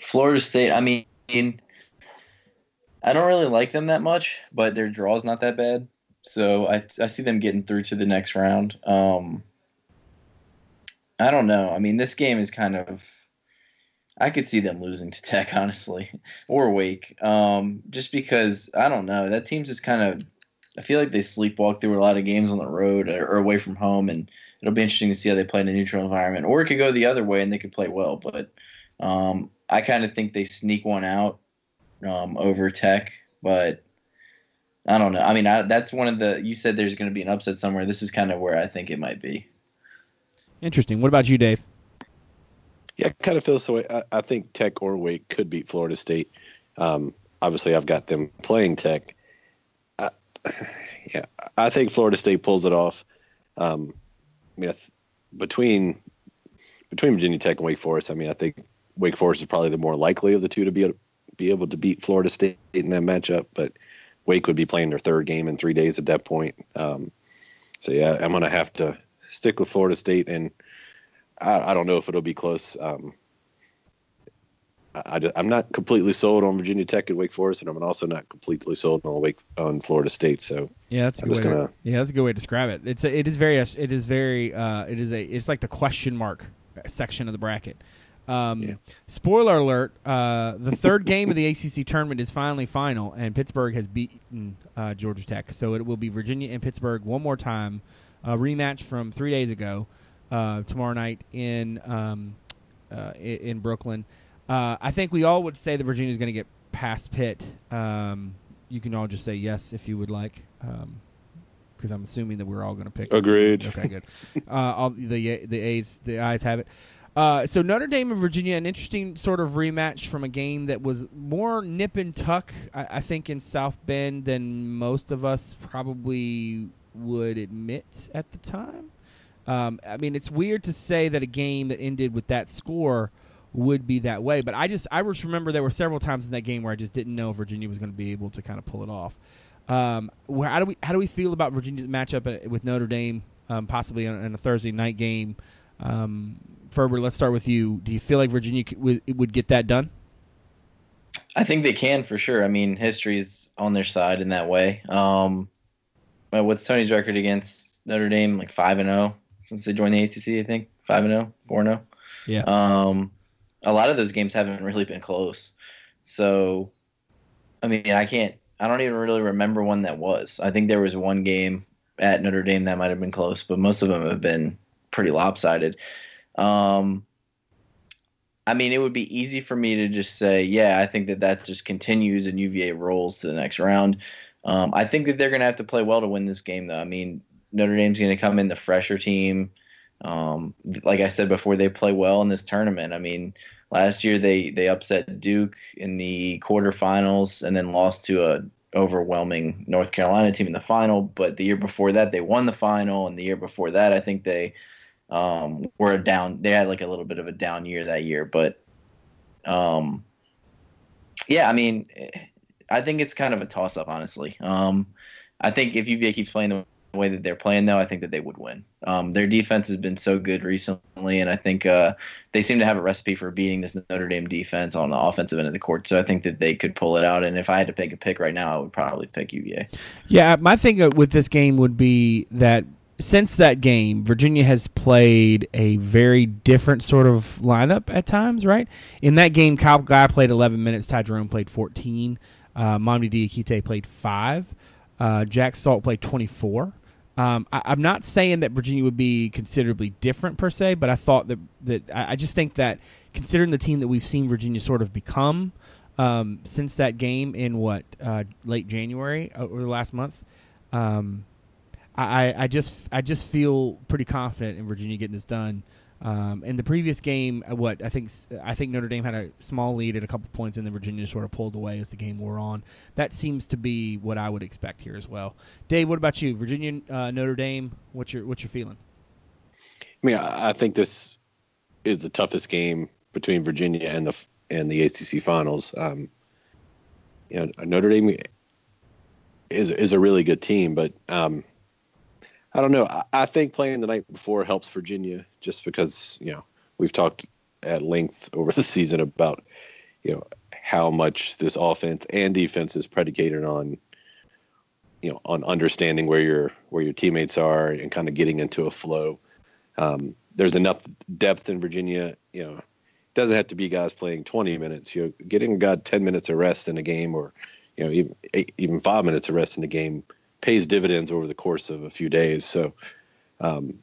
Florida State. I mean, I don't really like them that much, but their draw is not that bad. So I I see them getting through to the next round. Um, I don't know. I mean, this game is kind of. I could see them losing to Tech, honestly, or Wake, um, just because I don't know. That team's just kind of I feel like they sleepwalk through a lot of games on the road or, away from home, and it'll be interesting to see how they play in a neutral environment. Or it could go the other way and they could play well. But um, I kind of think they sneak one out um, over Tech, but I don't know. I mean, I, that's one of the. You said there's going to be an upset somewhere. This is kind of where I think it might be. Interesting. What about you, Dave? Yeah, I kind of feel so. I, I think Tech or Wake could beat Florida State. Um, obviously, I've got them playing Tech yeah, I think Florida State pulls it off. Um, I mean, between between Virginia Tech and Wake Forest, I mean, I think Wake Forest is probably the more likely of the two to be able, be able to beat Florida State in that matchup. But Wake would be playing their third game in three days at that point. Um, so yeah, I'm going to have to stick with Florida State, and I, I, don't know if it'll be close. Um, I, am not completely sold on Virginia Tech and Wake Forest, and I'm also not completely sold on Wake on Florida State. So yeah, that's I'm just gonna to, yeah, that's a good way to describe it. It's a, it is very it is very uh, it is a it's like the question mark section of the bracket. Um, yeah. Spoiler alert: uh, the third game of the ACC tournament is finally final, and Pittsburgh has beaten uh, Georgia Tech. So it will be Virginia and Pittsburgh one more time, a rematch from three days ago, uh, tomorrow night in um, uh, in Brooklyn. Uh, I think we all would say that Virginia is going to get past Pitt. Um, you can all just say yes if you would like, because um, I'm assuming that we're all going to pick. Agreed. Okay, good. uh, all the the A's the ayes have it. Uh, so Notre Dame and Virginia, an interesting sort of rematch from a game that was more nip and tuck, I, I think, in South Bend than most of us probably would admit at the time. Um, I mean, it's weird to say that a game that ended with that score would be that way. But I just I just remember there were several times in that game where I just didn't know Virginia was going to be able to kind of pull it off. Um, how do we how do we feel about Virginia's matchup with Notre Dame, um, possibly in a Thursday night game? Um, Ferber, let's start with you. Do you feel like Virginia would, would get that done? I think they can for sure. I mean, history's on their side in that way. Um, what's Tony's record against Notre Dame? Like five and zero oh since they joined the ACC. I think five and 0, 4 0. Yeah. Um, a lot of those games haven't really been close. So, I mean, I can't. I don't even really remember when that was. I think there was one game at Notre Dame that might have been close, but most of them have been pretty lopsided. Um, I mean, it would be easy for me to just say, yeah, I think that that just continues and UVA rolls to the next round. Um, I think that they're going to have to play well to win this game, though. I mean, Notre Dame's going to come in the fresher team. Um, like I said before, they play well in this tournament. I mean, last year they they upset Duke in the quarterfinals and then lost to a overwhelming North Carolina team in the final. But the year before that, they won the final, and the year before that, I think they um, were a down. They had like a little bit of a down year that year, but um, yeah, I mean, I think it's kind of a toss up, honestly. Um, I think if UVA keeps playing the way that they're playing, though, I think that they would win. Um, their defense has been so good recently, and I think uh, they seem to have a recipe for beating this Notre Dame defense on the offensive end of the court. So I think that they could pull it out. And if I had to pick a pick right now, I would probably pick UVA. Yeah, my thing with this game would be that since that game, Virginia has played a very different sort of lineup at times, right? In that game, Kyle Guy played 11 minutes, Ty Jerome played 14, uh, Mamadi Diakite played 5, uh, Jack Salt played 24. Um, I, am not saying that Virginia would be considerably different per se, but I thought that, that I, I just think that considering the team that we've seen Virginia sort of become um, since that game in what, uh, late January, uh, over the last month, um, I, I just I just feel pretty confident in Virginia getting this done. Um, in the previous game, uh, what I think I think Notre Dame had a small lead at a couple points, and then Virginia sort of pulled away as the game wore on. That seems to be what I would expect here as well. Dave, what about you? Virginia, uh, Notre Dame. What's your what's your feeling? I mean, I think this is the toughest game between Virginia and the and the ACC finals. Um, you know, Notre Dame is is a really good team, but um, I don't know. I, I, think playing the night before helps Virginia just because you know we've talked at length over the season about you know how much this offense and defense is predicated on you know on understanding where your where your teammates are and kind of getting into a flow. Um, there's enough depth in Virginia. You know, it doesn't have to be guys playing 20 minutes. You know, getting a guy 10 minutes of rest in a game, or you know, even even five minutes of rest in a game pays dividends over the course of a few days. So, um,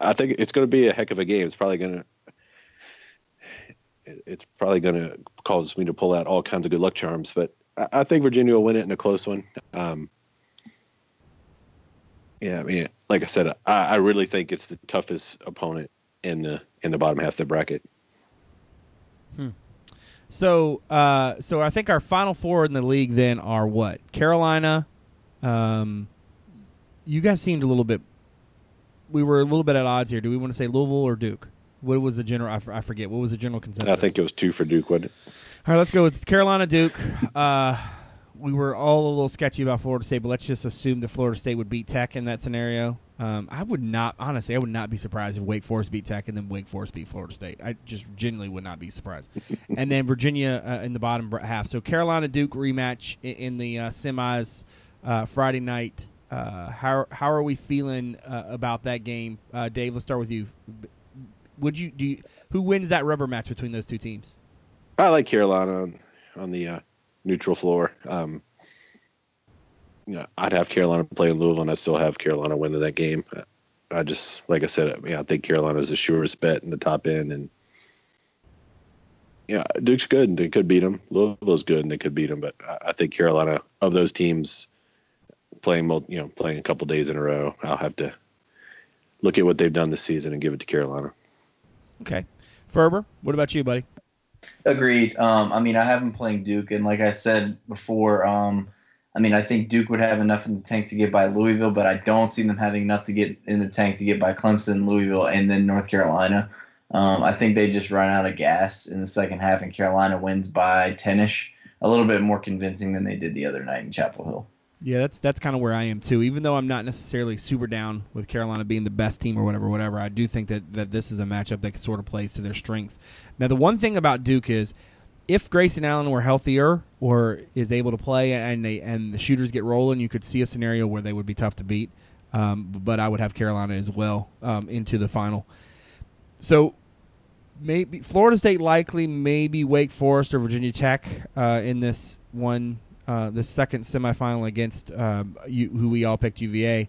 I think it's going to be a heck of a game. It's probably going to it's probably going to cause me to pull out all kinds of good luck charms, but I, think Virginia will win it in a close one. Um, yeah, I mean, like I said, I, I really think it's the toughest opponent in the in the bottom half of the bracket. Hmm. So, uh, so I think our final four in the league then are what? Carolina. Um, you guys seemed a little bit. We were a little bit at odds here. Do we want to say Louisville or Duke? What was the general? I, forget. What was the general consensus? I think it was two for Duke, wasn't it? All right, let's go with Carolina Duke. Uh, we were all a little sketchy about Florida State, but let's just assume that Florida State would beat Tech in that scenario. Um, I would not, honestly, I would not be surprised if Wake Forest beat Tech and then Wake Forest beat Florida State. I just genuinely would not be surprised. and then Virginia uh, in the bottom half. So Carolina Duke rematch in, in the uh, semis uh, Friday night. Uh, how how are we feeling uh, about that game, uh, Dave? Let's start with you. Would you do? You, who wins that rubber match between those two teams? I like Carolina on, on the neutral floor. Um, you know, I'd have Carolina play in Louisville, and I still have Carolina winning that game. I just, like I said, I, think Carolina is the surest bet in the top end, and yeah, Duke's good, and they could beat them. Louisville's good, and they could beat them, but I, I think Carolina of those teams playing, you know, playing a couple days in a row, I'll have to look at what they've done this season and give it to Carolina. Okay, Ferber, what about you, buddy? Agreed. Um, I mean, I have them playing Duke, and like I said before, um, I mean, I think Duke would have enough in the tank to get by Louisville, but I don't see them having enough to get in the tank to get by Clemson, Louisville, and then North Carolina. Um, I think they just run out of gas in the second half, and Carolina wins by 10 ish, a little bit more convincing than they did the other night in Chapel Hill. Yeah, that's that's kind of where I am too. Even though I'm not necessarily super down with Carolina being the best team or whatever, whatever, I do think that, that this is a matchup that sort of plays to their strength. Now, the one thing about Duke is if Grayson Allen were healthier or is able to play and they and the shooters get rolling, you could see a scenario where they would be tough to beat. Um, but I would have Carolina as well um, into the final. So maybe Florida State likely, maybe Wake Forest or Virginia Tech uh, in this one, uh, the second semifinal against um, who we all picked UVA.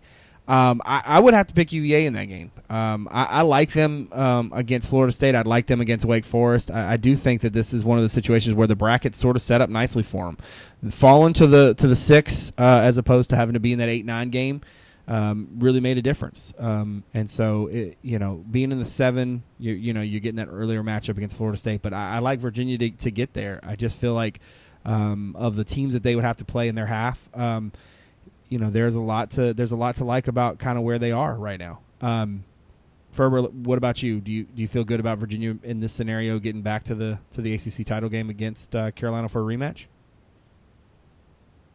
Um, I, I, would have to pick UVA in that game. Um, I, I, like them um, against Florida State. I'd like them against Wake Forest. I, I, do think that this is one of the situations where the bracket's sort of set up nicely for them. Falling to the to the six uh, as opposed to having to be in that eight nine game um, really made a difference. And so, it, you know, being in the seven, you, you know, you're getting that earlier matchup against Florida State. But I, like Virginia to, to, get there. I just feel like um, of the teams that they would have to play in their half you know there's a lot to there's a lot to like about kind of where they are right now. Um, Ferber, what about you? Do you do you feel good about Virginia in this scenario getting back to the to the ACC title game against uh, Carolina for a rematch?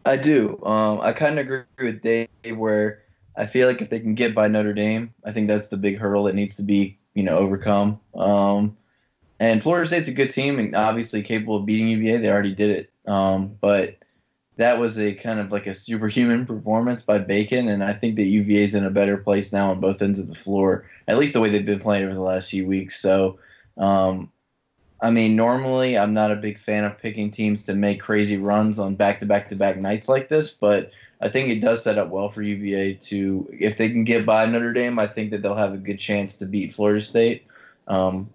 I do. Um, I kind of agree with Dave where I feel like if they can get by Notre Dame, I think that's the big hurdle that needs to be you know overcome. Um, and Florida State's a good team and obviously capable of beating UVA. They already did it. Um, but that was a kind of like a superhuman performance by Bacon, and I think that UVA is in a better place now on both ends of the floor, at least the way they've been playing over the last few weeks. So, um, I mean, normally I'm not a big fan of picking teams to make crazy runs on back to back to back nights like this, but I think it does set up well for UVA to, if they can get by Notre Dame, I think that they'll have a good chance to beat Florida State. Um,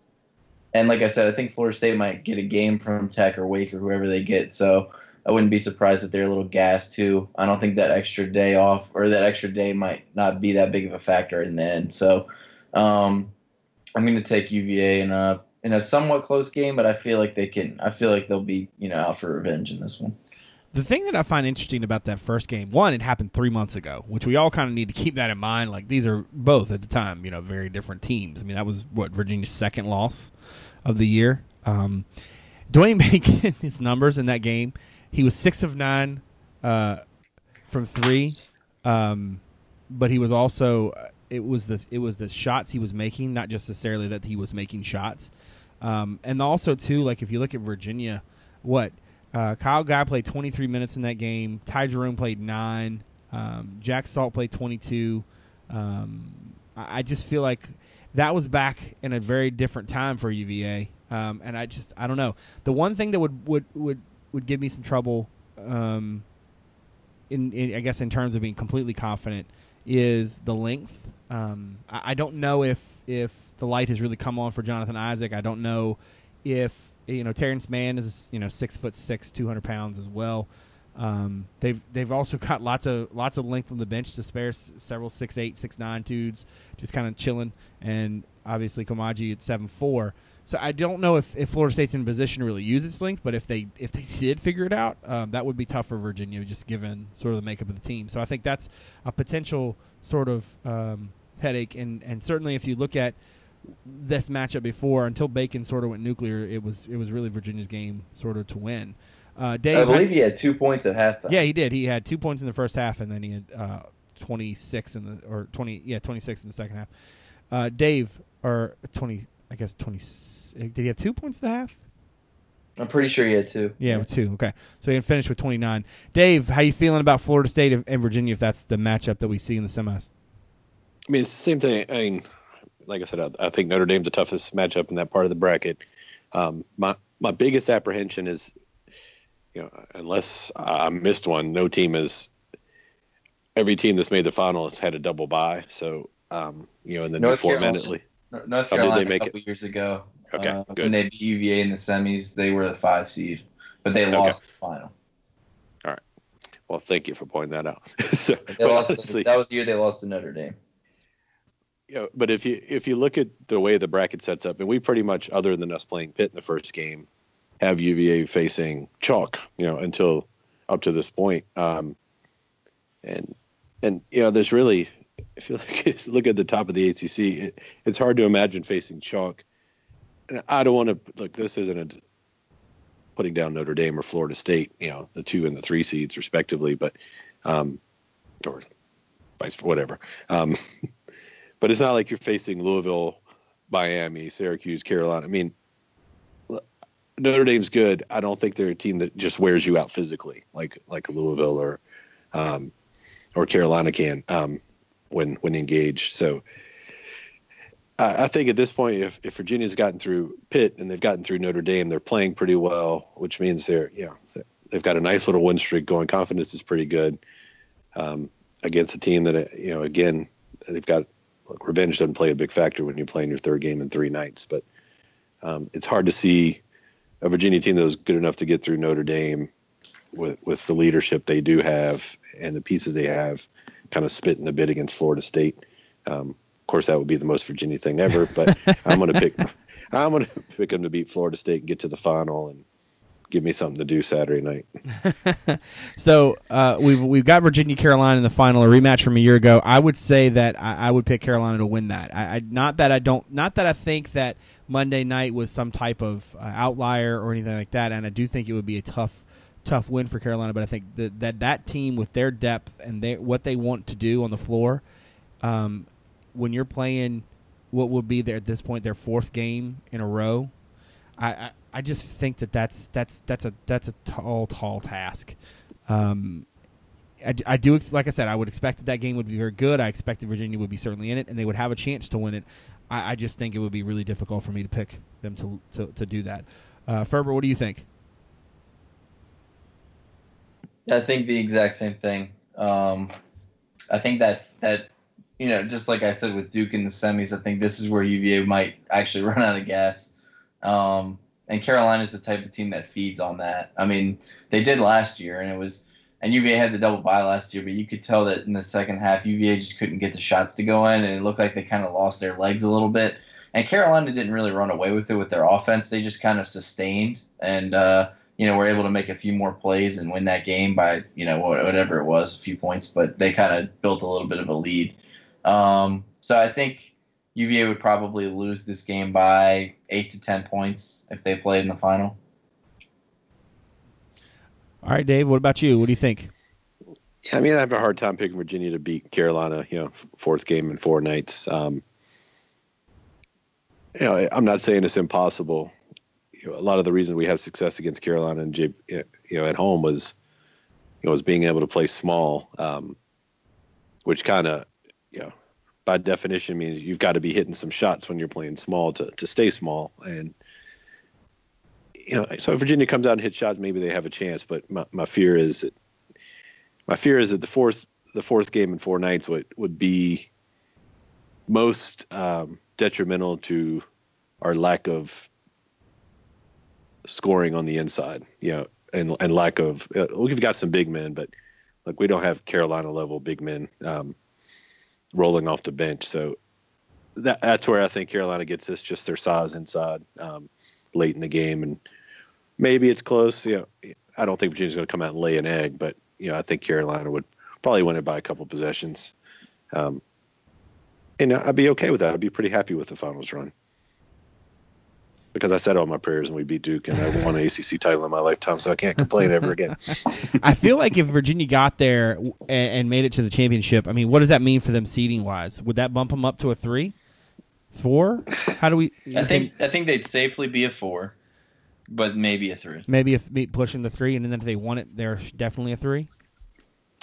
and like I said, I think Florida State might get a game from Tech or Wake or whoever they get. So I wouldn't be surprised if they're a little gassed too. I don't think that extra day off or that extra day might not be that big of a factor in the end. So um, I'm going to take UVA in a in a somewhat close game, but I feel like they can. I feel like they'll be you know out for revenge in this one. The thing that I find interesting about that first game, one, it happened three months ago, which we all kind of need to keep that in mind. Like these are both at the time, you know, very different teams. I mean, that was what Virginia's second loss of the year. Um, Dwayne Bacon, his numbers in that game, he was six of nine uh, from three, um, but he was also it was the it was the shots he was making, not just necessarily that he was making shots, um, and also too like if you look at Virginia, what uh, Kyle Guy played 23 minutes in that game, Ty Jerome played nine, um, Jack Salt played 22. Um, I, just feel like that was back in a very different time for UVA. Um, and I just I don't know. The one thing that would would would, would give me some trouble, um, in, in I guess in terms of being completely confident, is the length. Um, I, I don't know if if the light has really come on for Jonathan Isaac. I don't know if you know Terrence Mann is you know six foot six, two hundred pounds as well. Um, they've they've also got lots of lots of length on the bench to spare. S- several six eight, six nine dudes just kind of chilling, and obviously Koumadje at seven four. So I don't know if, if Florida State's in position to really use its length, but if they if they did figure it out, um, that would be tough for Virginia, just given sort of the makeup of the team. So I think that's a potential sort of um, headache, and and certainly if you look at this matchup before, until Bacon sort of went nuclear, it was it was really Virginia's game sort of to win. Uh, Dave, I believe he had two points at halftime. Yeah, he did. He had two points in the first half, and then he had uh, 26 in the or 20 yeah 26 in the second half. Uh, Dave or 20 I guess 20 did he have two points at the half? I'm pretty sure he had two. Yeah, with two. Okay, so he finished with 29. Dave, how you feeling about Florida State and Virginia if that's the matchup that we see in the semis? I mean, it's the same thing. I mean, like I said, I, I think Notre Dame's the toughest matchup in that part of the bracket. Um, my my biggest apprehension is, you know, unless I missed one, no team is. Every team that's made the final has had a double bye, so um, you know, in the North new format Carolina. at least. North Oh, did Carolina they make a couple years ago. Okay, uh, good. When they beat UVA in the semis, they were the five seed, but they lost the final. All right. Well, thank you for pointing that out. so, They but lost. that was the year they lost to Notre Dame. You know, but if you if you look at the way the bracket sets up, and we pretty much, other than us playing Pitt in the first game, have UVA facing chalk, you know, until up to this point. Um, and and you know, there's really, if you look at, look at the top of the ACC, it, it's hard to imagine facing chalk. And I don't want to look. This isn't a putting down Notre Dame or Florida State, you know, the two and the three seeds respectively, but um, or vice whatever. Um, but it's not like you're facing Louisville, Miami, Syracuse, Carolina. I mean, Notre Dame's good. I don't think they're a team that just wears you out physically, like like Louisville or um, or Carolina can um, when when engaged. So I, I think at this point, if, if Virginia's gotten through Pitt and they've gotten through Notre Dame, they're playing pretty well, which means they're know they've got a nice little win streak going. Confidence is pretty good um, against a team that you know again they've got look, revenge doesn't play a big factor when you're playing your third game in three nights, but um, it's hard to see a Virginia team that was good enough to get through Notre Dame with with the leadership they do have and the pieces they have, kind of spitting a bit against Florida State. Um, of course, that would be the most Virginia thing ever, but I'm going to pick I'm going to pick them to beat Florida State and get to the final and give me something to do Saturday night. So uh, we've we've got Virginia Carolina in the final, a rematch from a year ago. I would say that I, I would pick Carolina to win that. I, I not that I don't not that I think that Monday night was some type of uh, outlier or anything like that, and I do think it would be a tough tough win for Carolina. But I think that that, that team with their depth and they, what they want to do on the floor, um, when you're playing what would be their at this point their fourth game in a row, I, I, just think that that's that's that's a that's a tall tall task. Um, I, I do like I said, I would expect that that game would be very good. I expected Virginia would be certainly in it, and they would have a chance to win it. I, I just think it would be really difficult for me to pick them to to, to do that. Uh, Ferber, what do you think? I think the exact same thing. Um, I think that that you know, just like I said with Duke in the semis, I think this is where UVA might actually run out of gas. Um, and Carolina is the type of team that feeds on that. I mean, they did last year, and it was and UVA had the double bye last year, but you could tell that in the second half, UVA just couldn't get the shots to go in, and it looked like they kind of lost their legs a little bit. And Carolina didn't really run away with it with their offense; they just kind of sustained and. Uh, you know, were able to make a few more plays and win that game by, you know, whatever it was, a few points, but they kind of built a little bit of a lead. Um, so I think UVA would probably lose this game by eight to 10 points if they played in the final. All right, Dave, what about you? What do you think? I mean, I have a hard time picking Virginia to beat Carolina, you know, fourth game in four nights. Um, you know, I'm not saying it's impossible you know, a lot of the reason we had success against Carolina and J, you know at home was you know was being able to play small, um, which kind of you know by definition means you've got to be hitting some shots when you're playing small to to stay small and. You know, so if Virginia comes out and hits shots, maybe they have a chance. But my, my fear is that my fear is that the fourth the fourth game in four nights would would be most um, detrimental to our lack of scoring on the inside, you know, and and lack of uh, we've got some big men, but like we don't have Carolina level big men um, rolling off the bench. So that that's where I think Carolina gets this just their size inside um, late in the game, and maybe it's close. You know, I don't think Virginia's going to come out and lay an egg, but you know, I think Carolina would probably win it by a couple possessions. Um, and I'd be okay with that. I'd be pretty happy with the finals run because I said all my prayers and we beat Duke and I won an ACC title in my lifetime, so I can't complain ever again. I feel like if Virginia got there and, and, made it to the championship, I mean, what does that mean for them seeding wise? Would that bump them up to a three, four? How do we? I think I think they'd safely be a four, but maybe a three. Maybe a th- pushing the three, and then if they won it, they're definitely a three.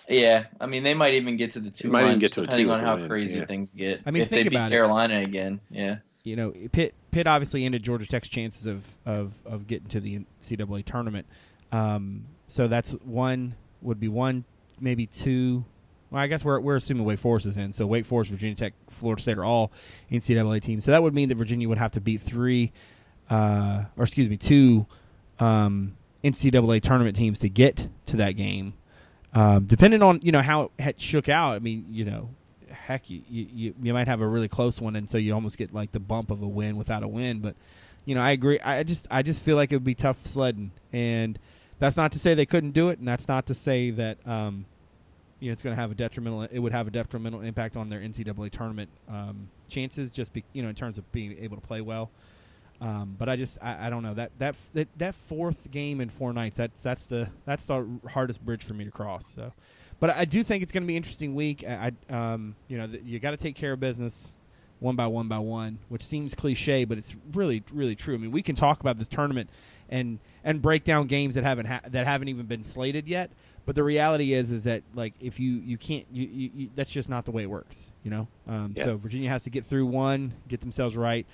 Yeah, I mean they might even get to the two. Might even get to depending on how crazy yeah. things get. I mean, if think they about beat Carolina again, yeah you know, Pitt Pitt obviously ended Georgia Tech's chances of of, of getting to the NCAA tournament. Um, so that's one would be one, maybe two. Well, I guess we're we're assuming Wake Forest is in. So Wake Forest, Virginia Tech, Florida State are all NCAA teams. So that would mean that Virginia would have to beat three, uh, or excuse me, two um, NCAA tournament teams to get to that game. Um, depending on you know how it shook out, I mean, you know, heck, you, you you might have a really close one, and so you almost get like the bump of a win without a win. But you know, I agree. I just I just feel like it would be tough sledding, and that's not to say they couldn't do it, and that's not to say that um, you know it's going to have a detrimental. It would have a detrimental impact on their NCAA tournament um, chances, just be, you know in terms of being able to play well. Um, but I just I, I, don't know that, that that that fourth game in four nights that's that's the that's the hardest bridge for me to cross. So but I do think it's going to be an interesting week. I, um, you know, you got to take care of business one by one by one, which seems cliche, but it's really, really true. I mean, we can talk about this tournament and and break down games that haven't ha- that haven't even been slated yet. But the reality is, is that like if you you can't, you, you, you that's just not the way it works. You know, um, yeah. so Virginia has to get through one, get themselves right.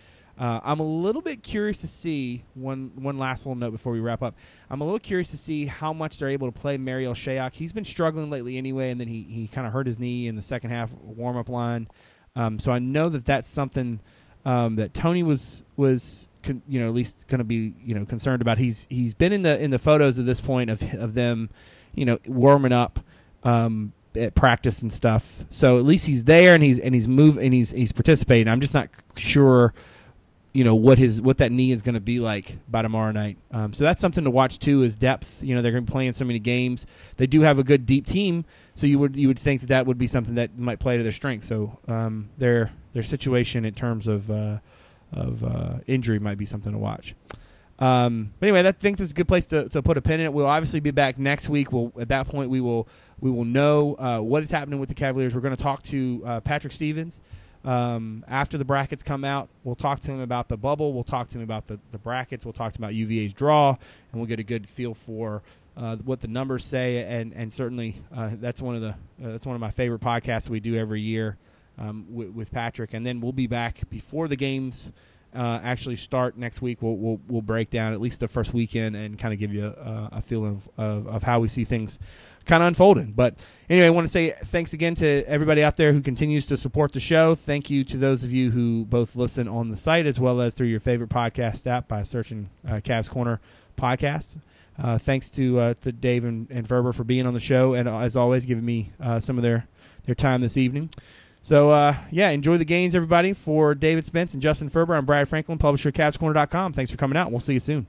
Uh, I'm a little bit curious to see one one last little note before we wrap up. I'm a little curious to see how much they're able to play Marial Shayok. He's been struggling lately anyway, and then he, he kind of hurt his knee in the second half warm up line. Um, so I know that that's something um, that Tony was was con- you know at least going to be you know concerned about. He's he's been in the in the photos at this point of of them, you know, warming up. Um, at practice and stuff, so at least he's there and he's and he's moving and he's he's participating. I'm just not sure you know what his what that knee is going to be like by tomorrow night. Um, so that's something to watch too. Is depth. You know they're going to be playing so many games. They do have a good deep team, so you would you would think that that would be something that might play to their strength. So um, their their situation in terms of uh, of uh, injury might be something to watch. Um, but anyway, I think this is a good place to, to put a pin in it. We'll obviously be back next week. We'll at that point we will we will know uh, what is happening with the Cavaliers. We're going to talk to uh, Patrick Stevens. Um, after the brackets come out, we'll talk to him about the bubble. We'll talk to him about the, the brackets. We'll talk to him about UVA's draw, and we'll get a good feel for uh, what the numbers say, and and certainly uh, that's one of the uh, that's one of my favorite podcasts we do every year um, with, with Patrick. And then we'll be back before the games uh, actually start next week. We'll, we'll we'll break down at least the first weekend and kind of give you a, a feeling of, of, of how we see things kind of unfolding. But anyway, I want to say thanks again to everybody out there who continues to support the show. Thank you to those of you who both listen on the site as well as through your favorite podcast app by searching uh, Cavs Corner podcast. Uh, thanks to uh, to Dave and, and Ferber for being on the show and uh, as always giving me uh, some of their their time this evening. So uh, yeah, enjoy the games, everybody. For David Spence and Justin Ferber, I'm Brad Franklin, publisher of CavsCorner.com. Thanks for coming out. We'll see you soon.